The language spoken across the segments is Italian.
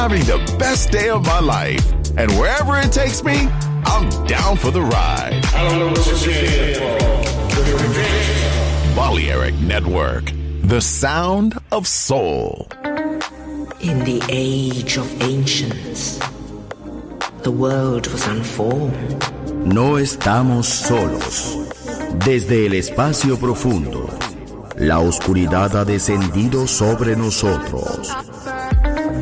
having the best day of my life. And wherever it takes me, I'm down for the ride. I don't know what you're here for. Balearic Network, the sound of soul. In the age of ancients, the world was unformed. No estamos solos. Desde el espacio profundo, la oscuridad ha descendido sobre nosotros.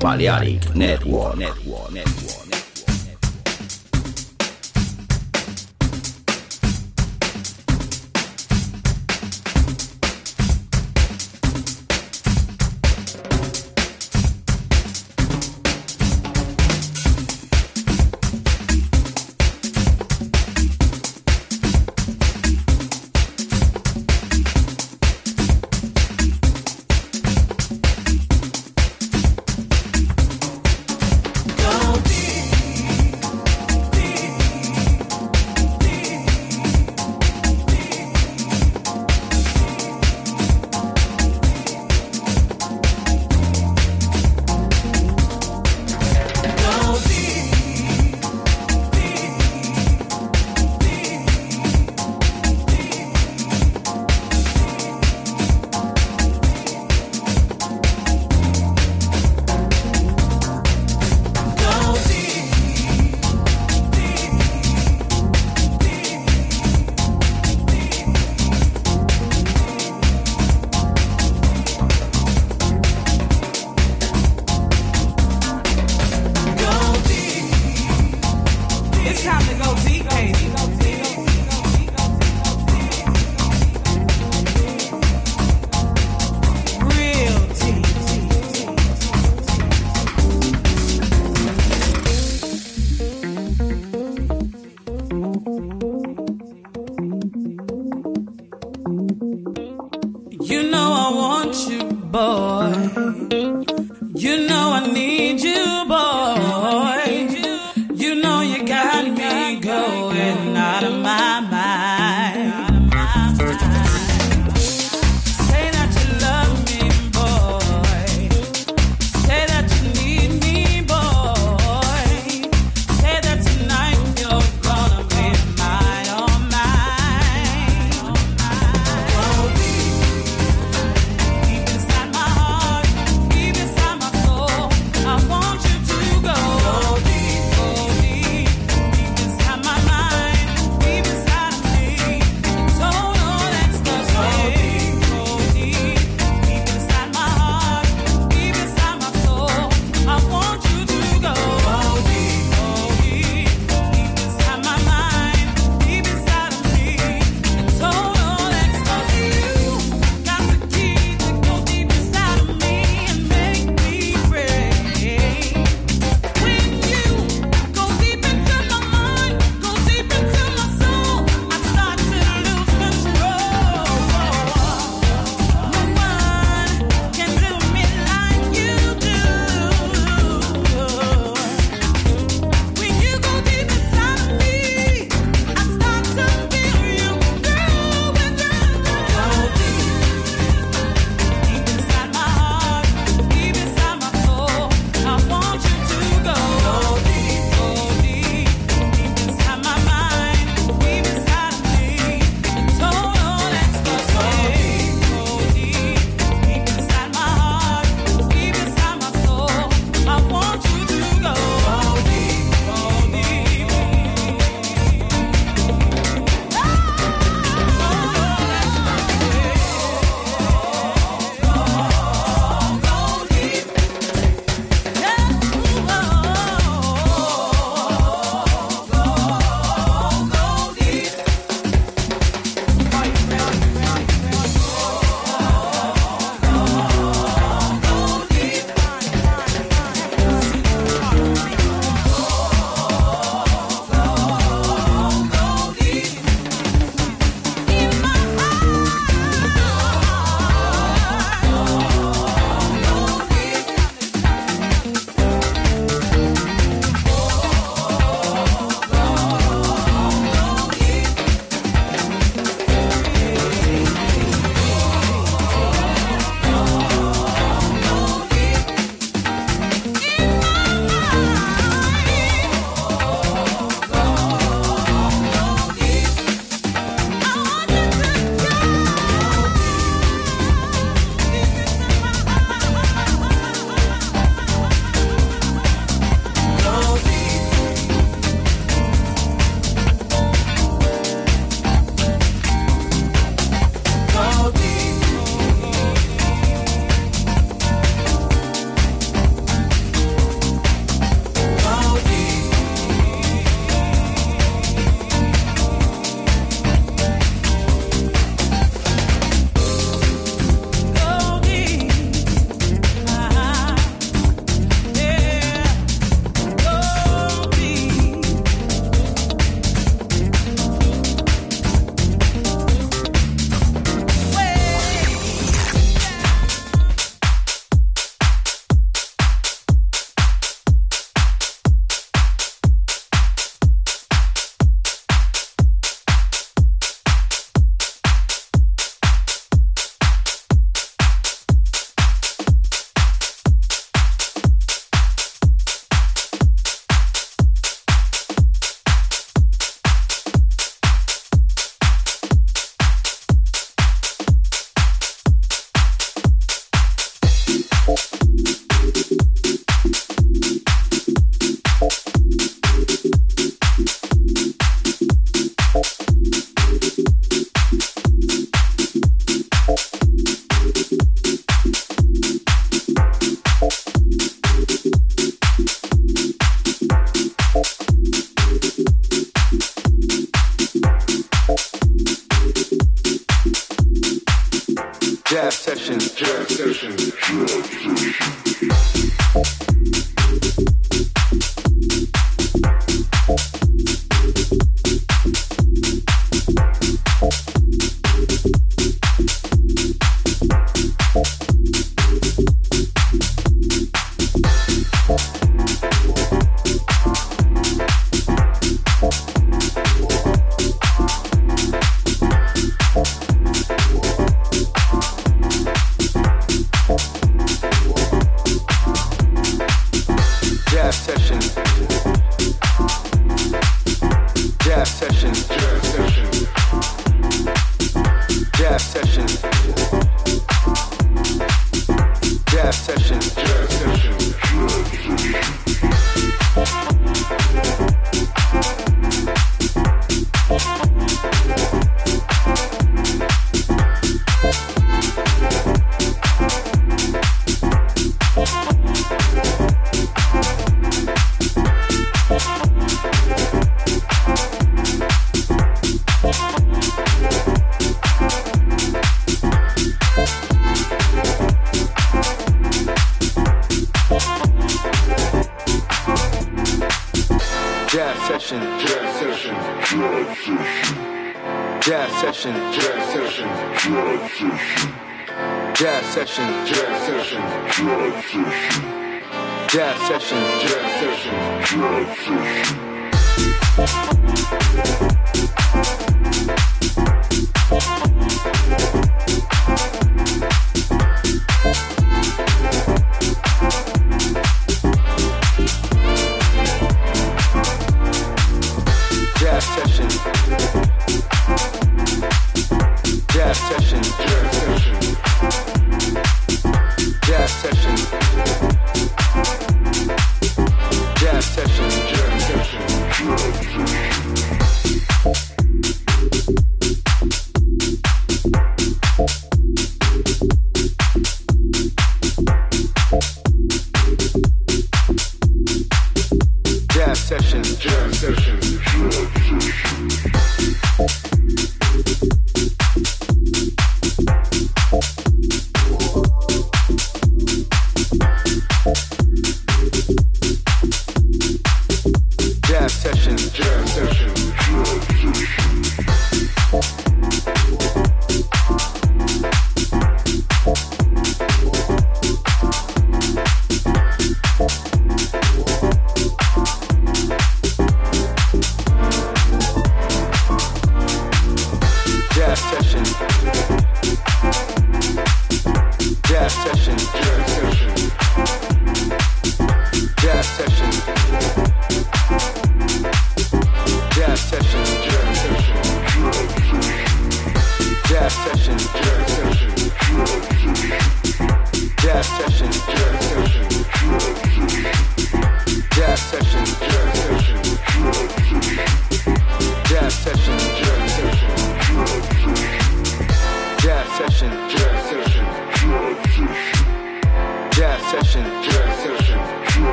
Balearic Network.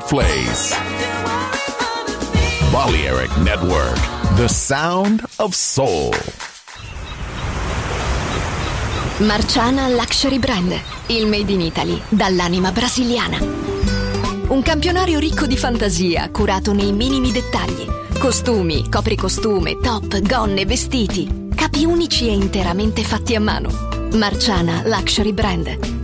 Right place. Balearic Network, the sound of soul. Marciana Luxury Brand, il made in Italy dall'anima brasiliana. Un campionario ricco di fantasia, curato nei minimi dettagli. Costumi, copricostume, top, gonne, vestiti, capi unici e interamente fatti a mano Marciana Luxury Brand.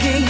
thinking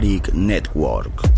Tariq Network.